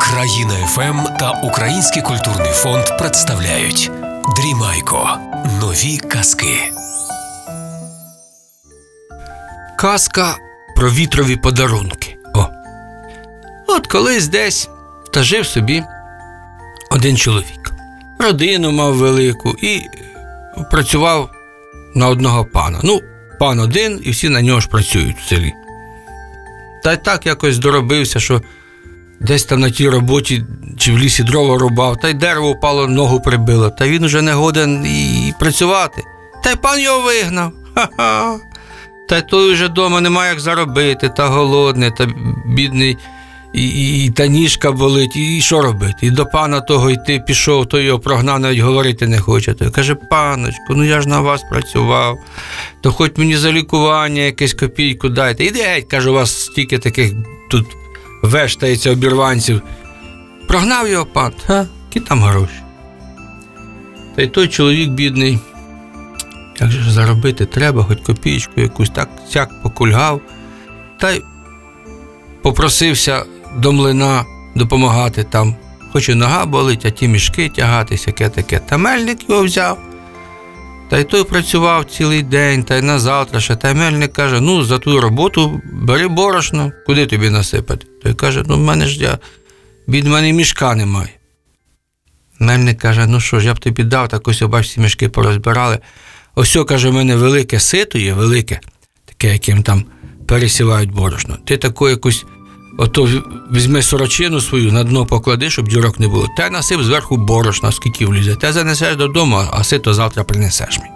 Країна ФМ та Український культурний фонд представляють Дрімайко. Нові казки. Казка про вітрові подарунки. О. От колись десь та жив собі один чоловік. Родину мав велику і працював на одного пана. Ну, пан один, і всі на нього ж працюють в селі. Та й так якось доробився, що десь там на тій роботі чи в лісі дрова рубав, та й дерево впало, ногу прибило, та він уже не годен і працювати. Та й пан його вигнав. Ха-ха. Та й той вже вдома немає як заробити, та голодний, та бідний, і, і, і та ніжка болить, і, і що робити? І до пана того йти пішов, той його прогнав, навіть говорити не хоче. Той каже, паночку, ну я ж на вас працював, то хоч мені за лікування якесь копійку дайте. Іди геть, каже, у вас стільки таких тут вештається обірванців. Прогнав його пан, ха, які там гроші. Та й той чоловік бідний. Як же заробити треба, хоч копійку якусь так сяк покульгав, та й попросився до млина допомагати там. Хоч і нога болить, а ті мішки тягати, яке таке. Та мельник його взяв. Та й той працював цілий день, та й на завтра ще. Та й мельник каже: ну, за ту роботу бери борошно, куди тобі насипати? Той каже, ну в мене ж я від мене мішка немає. Мельник каже: ну що ж, я б тобі дав, так ось бач, всі мішки порозбирали. Ось, каже, в мене велике сито є, велике, таке, яким там пересівають борошно. Ти таку якусь, ото візьми сорочину свою, на дно поклади, щоб дірок не було. Та насип зверху борошна, скільки влізе. Те занесеш додому, а сито завтра принесеш мені.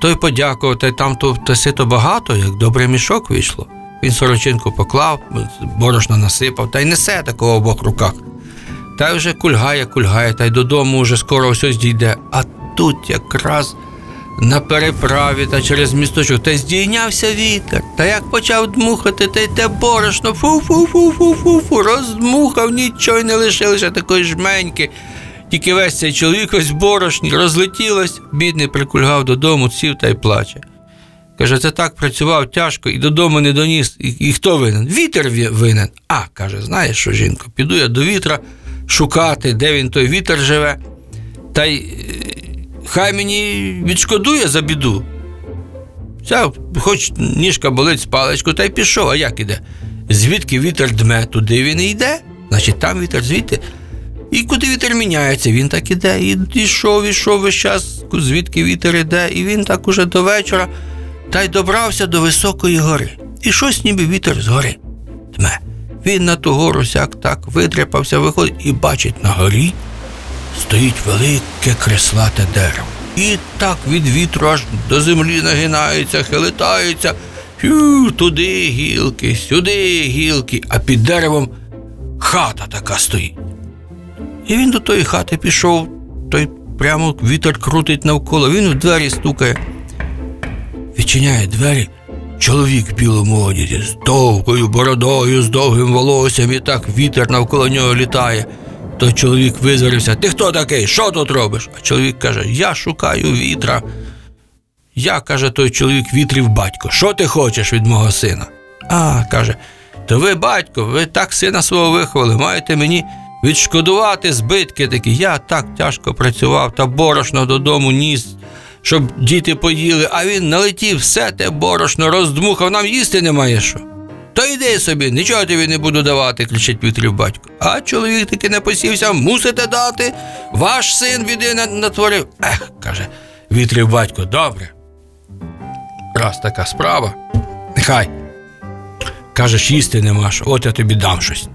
Той подякував, та там то, те сито багато, як добре мішок вийшло. Він сорочинку поклав, борошна насипав, та й несе такого в обох руках. Та й вже кульгає, кульгає, та й додому вже скоро все дійде. А тут якраз на переправі та через місточок, та здійнявся вітер. Та як почав дмухати, та й те борошно, фу-фу-фу-фу-фу-фу, роздмухав, нічого й не лишилося такої жменьки. Тільки весь цей чоловік ось борошні розлетілось, бідний прикульгав додому, сів та й плаче. Каже, це так працював тяжко і додому не доніс. І, і хто винен? Вітер винен. А, каже, знаєш що, жінко, піду я до вітра шукати, де він той вітер живе, та й хай мені відшкодує за біду. Взяв, хоч ніжка болить з паличку, та й пішов, а як іде? Звідки вітер дме, туди він і йде, значить там вітер звідти. І куди вітер міняється, він так іде. І йшов, ішов весь час, звідки вітер іде, і він так уже до вечора та й добрався до високої гори. І щось ніби вітер з гори дме. Він на ту гору сяк так видряпався, виходить і бачить на горі стоїть велике креслате дерево. І так від вітру аж до землі нагинається, хилитається. Фю, туди гілки, сюди гілки, а під деревом хата така стоїть. І він до тої хати пішов, той прямо вітер крутить навколо, він в двері стукає. Відчиняє двері. Чоловік в білому одязі з довгою бородою, з довгим волоссям, і так вітер навколо нього літає. Той чоловік визверився. Ти хто такий? Що тут робиш? А чоловік каже: Я шукаю вітра. Я, каже той чоловік, вітрів батько. Що ти хочеш від мого сина? А, каже, то ви, батько, ви так сина свого виховали, маєте мені відшкодувати збитки такі. Я так тяжко працював та борошно додому ніс, щоб діти поїли, а він налетів все те борошно, роздмухав, нам їсти немає що. То йди собі, нічого тобі не буду давати, кричить вітрів батько. А чоловік таки не посівся, мусите дати. Ваш син біди натворив. Ех, каже вітрів батько, добре. Раз така справа. Нехай. Кажеш, їсти нема що, от я тобі дам щось.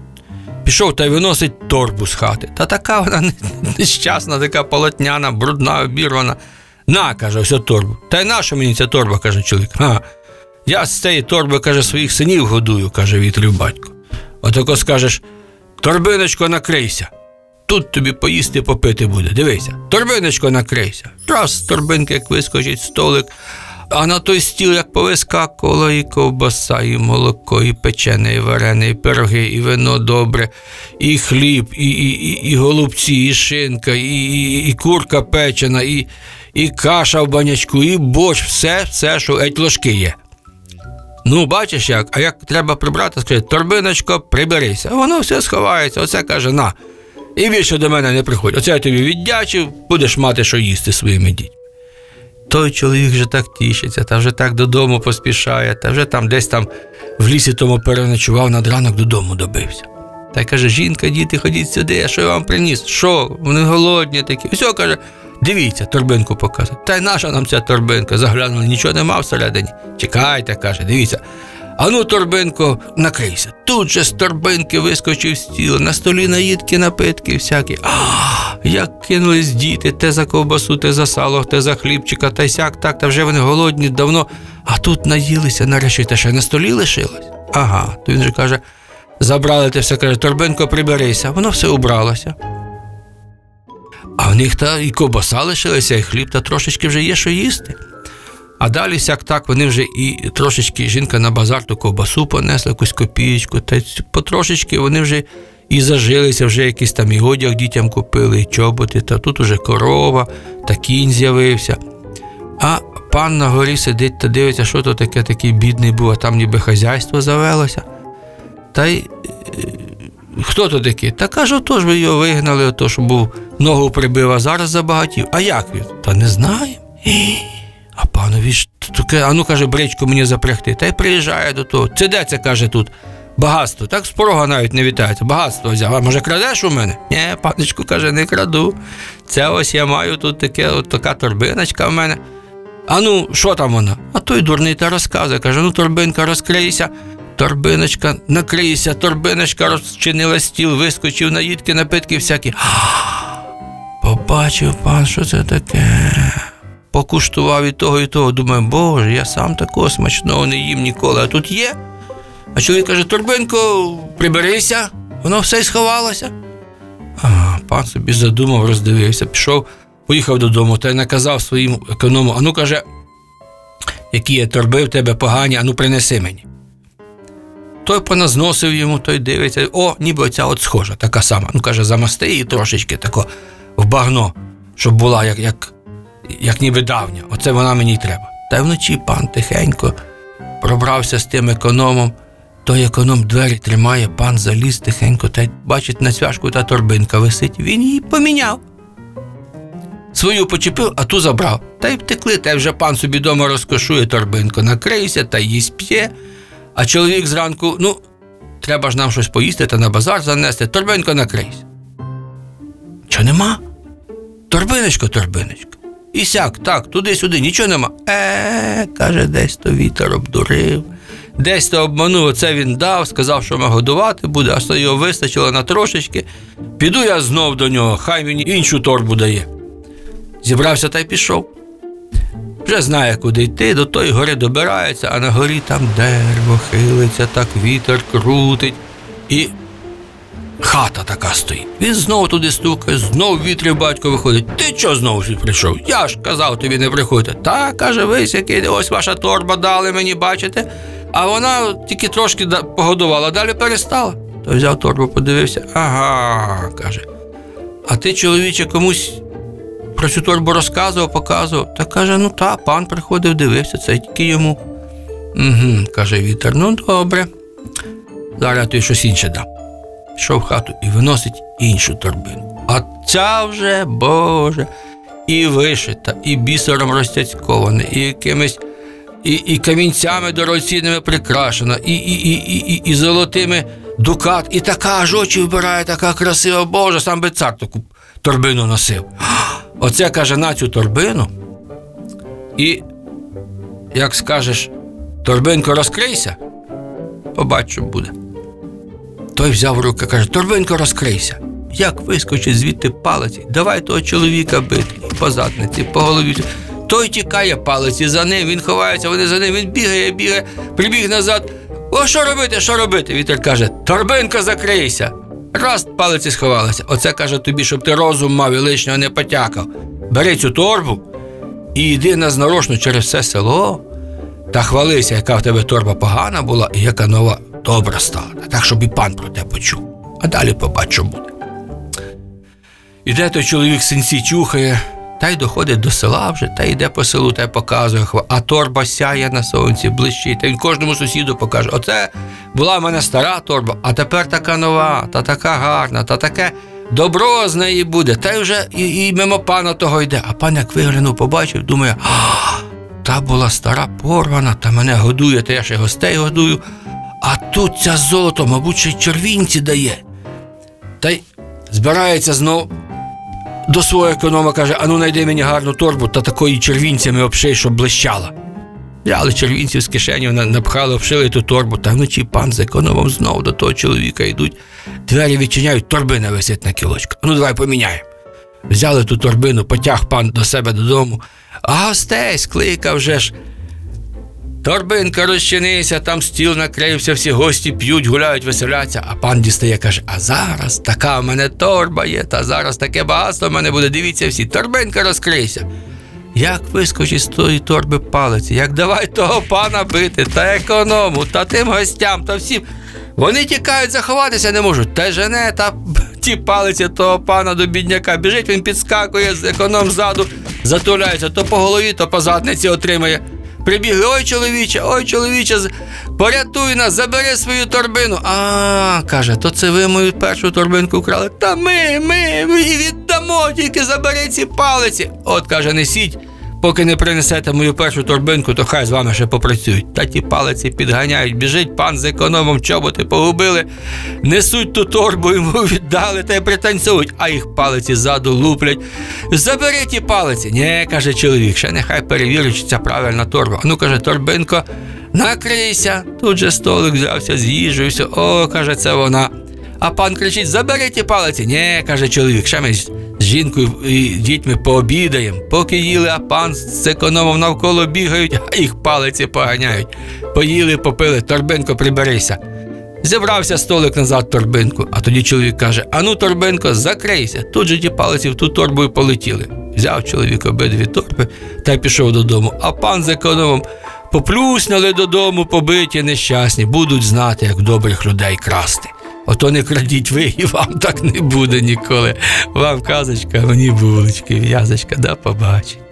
Пішов та й виносить торбу з хати. Та така вона нещасна, така полотняна, брудна, обірвана. На, каже, ось торбу. Та й наша мені ця торба, каже чоловік. Ага. Я з цієї торби, каже, своїх синів годую, каже вітрів батько. Отако скажеш, торбиночко, накрийся. Тут тобі поїсти попити буде. Дивися, торбиночко накрийся. Раз торбинки, як вискочить столик, а на той стіл, як повискакувало, і ковбаса, і молоко, і печене, і варене, і пироги, і вино добре, і хліб, і, і, і, і голубці, і шинка, і, і, і курка печена, і, і каша в банячку, і борщ, все, все, що геть ложки є. Ну, бачиш як, а як треба прибрати, скаже, торбиночко, приберися. Воно все сховається. Оце каже, на. І більше до мене не приходь. Оце я тобі віддячив, будеш мати, що їсти своїми дітьми. Той чоловік вже так тішиться, та вже так додому поспішає, та вже там десь там в лісі тому переночував, над ранок додому добився. Та й каже, жінка, діти, ходіть сюди, а що я вам приніс? Що? Вони голодні такі. Все, каже, дивіться, торбинку показує. Та й наша нам ця торбинка? Заглянули, нічого нема всередині. Чекайте, каже, дивіться. А ну, торбинко, накрийся. Тут же з торбинки вискочив стіл, на столі наїдки, напитки всякі. А, як кинулись діти, те за ковбасу, те за сало, те за хлібчика, та сяк, так, та вже вони голодні давно. А тут наїлися, нарешті, та ще на столі лишилось. Ага, то він же каже, забрали те все, каже, торбинко, приберися, воно все убралося. А в них та і ковбаса лишилася, і хліб, та трошечки вже є що їсти. А далі сяк так вони вже і трошечки жінка на базар ту ковбасу понесла, якусь копієчку, та потрошечки вони вже і зажилися, вже якийсь там і одяг дітям купили, і чоботи, та тут уже корова, та кінь з'явився. А пан на горі сидить та дивиться, що то таке такий бідний був, а там ніби хазяйство завелося. Та й е, хто то такий? Та каже, то ж ви його вигнали, ото що був ногу прибив, а зараз забагатів. А як він? Та не знаємо. А панові ж таке, а ну каже, бричку мені запрягти. Та й приїжджає до того. Це де це каже тут? Багатство. Так з порога навіть не вітається. Багатство взяв. А може крадеш у мене? Ні, паночку каже, не краду. Це ось я маю тут таке, от така торбиночка в мене. А ну, що там вона? А той дурний та розказує. Каже, ну торбинка, розкрийся. Торбиночка, накрийся, торбиночка розчинила стіл, вискочив наїдки, напитки всякі. Побачив пан, що це таке. Покуштував і того, і того. Думаю, боже, я сам такого смачного не їм ніколи, а тут є. А чоловік каже, торбинко, приберися, воно все й сховалося. А, пан собі задумав, роздивився, пішов, поїхав додому та й наказав своїм економу, а ну каже, які є торби в тебе погані, а ну принеси мені. Той поназносив йому, той дивиться, о, ніби оця от схожа, така сама. Ну, каже, замасти її трошечки тако в багно, щоб була як, як, як ніби давня. Оце вона мені треба. Та й вночі пан тихенько пробрався з тим економом. Той економ двері тримає, пан заліз тихенько, та й бачить на цвяшку та торбинка висить. Він її поміняв. Свою почепив, а ту забрав. Та й втекли, та й вже пан собі дома розкошує торбинку, накрийся та їсть п'є. А чоловік зранку, ну, треба ж нам щось поїсти та на базар занести, торбинко накрийся. Що нема? Торбиночко, торбиночко. І сяк, так, туди-сюди, нічого нема. Е, каже, десь то вітер обдурив, десь то обманув, оце він дав, сказав, що мене годувати буде, а що його вистачило на трошечки. Піду я знов до нього, хай мені іншу торбу дає. Зібрався та й пішов. Вже знає, куди йти, до тої гори добирається, а на горі там дерево хилиться, так вітер крутить. І хата така стоїть. Він знову туди стукає, знов вітрів батько виходить. Ти чого знову сюди прийшов? Я ж казав тобі не приходити. Та, каже, вись, який, ось ваша торба дали мені, бачите. А вона тільки трошки погодувала, далі перестала. Той взяв торбу, подивився. Ага, каже. А ти, чоловіче, комусь про цю торбу розказував, показував. Та каже, ну та, пан приходив, дивився, це тільки йому. Угу, каже вітер, ну добре. Зараз тобі щось інше дам. Пішов в хату і виносить іншу торбину. А ця вже, Боже, і вишита, і бісером розтяцькована, і якимись. І, і камінцями дорогоцінними прикрашена, і, і, і, і, і, і золотими дукат, і така аж очі вбирає, така красива, Боже, сам би цар таку торбину носив. Оце каже на цю торбину. І, як скажеш, торбинко розкрийся, побач, що буде. Той взяв руки, каже, торбинко розкрийся. Як вискочить звідти палиці, давай того чоловіка бити по задниці, по голові. Той тікає палиці за ним, він ховається, вони за ним, він бігає, бігає, прибіг назад. О, що робити, що робити? Вітер каже, торбинко закрийся. Раз палиці сховалася. Оце каже тобі, щоб ти розум мав і лишнього не потякав. Бери цю торбу і йди назнарочно через все село та хвалися, яка в тебе торба погана була і яка нова добра стала. Так, щоб і пан про те почув. А далі побач, що буде. Іде той чоловік синці чухає, та й доходить до села вже, та йде по селу, та й показує, а торба сяє на сонці, блищить. Та він кожному сусіду покаже: оце була в мене стара торба, а тепер така нова, та така гарна, та таке добро з неї буде. Та й вже і, і мимо пана того йде. А пан як виглянув, побачив, думає, «А, та була стара порвана, та мене годує, та я ще гостей годую. А тут ця золото, мабуть, ще й червінці дає. Та й збирається знов до свого економа, каже: ану найди мені гарну торбу та такої червінцями обший, щоб блищала. Взяли червінців з кишені, напхали, обшили ту торбу, та вночі пан з економом знову до того чоловіка йдуть. Двері відчиняють, торбина висить на кілочку. Ну, давай поміняємо. Взяли ту торбину, потяг пан до себе додому, а гостей скликав вже ж. Торбинка розчинися, там стіл накрився, всі гості п'ють, гуляють, веселяться. А пан дістає, каже: А зараз така в мене торба є, та зараз таке багатство в мене буде. Дивіться всі, торбинка розкрийся. Як вискочить з тої торби палець, як давай того пана бити, та економу, та тим гостям, та всім. Вони тікають, заховатися не можуть. Та жене, та ті палиці того пана до бідняка. Біжить, він підскакує з економ ззаду, затуляється, то по голові, то по задниці отримає. Прибігли, ой, чоловіче, ой, чоловіче, порятуй нас, забери свою торбину. А, каже, то це ви мою першу торбинку вкрали. Та ми, ми, ми віддамо, тільки забери ці палиці. От каже, несіть, поки не принесете мою першу торбинку, то хай з вами ще попрацюють. Та ті палиці підганяють, біжить пан з економом, чоботи погубили, несуть ту торбу, йому віддали та й пританцюють, а їх палиці ззаду луплять. Забери ті палиці. Ні, каже чоловік, ще нехай перевірить, чи ця правильна торба. Ну, каже, торбинко, накрийся. Тут же столик взявся з їжею. О, каже, це вона. А пан кричить: забери ті палиці. Ні, каже чоловік, ще ми з жінкою і дітьми пообідаємо. Поки їли, а пан з економом навколо бігають, а їх палиці поганяють. Поїли, попили, торбинко, приберися. Зібрався столик назад торбинку, а тоді чоловік каже: Ану, торбинко, закрийся. Тут же ті палиці в ту торбу і полетіли. Взяв чоловік обидві торби та й пішов додому. А пан з економом поплюсняли додому, побиті, нещасні, будуть знати, як добрих людей красти. Ото не крадіть ви, і вам так не буде ніколи. Вам казочка, мені булочки, в'язочка, да побачить.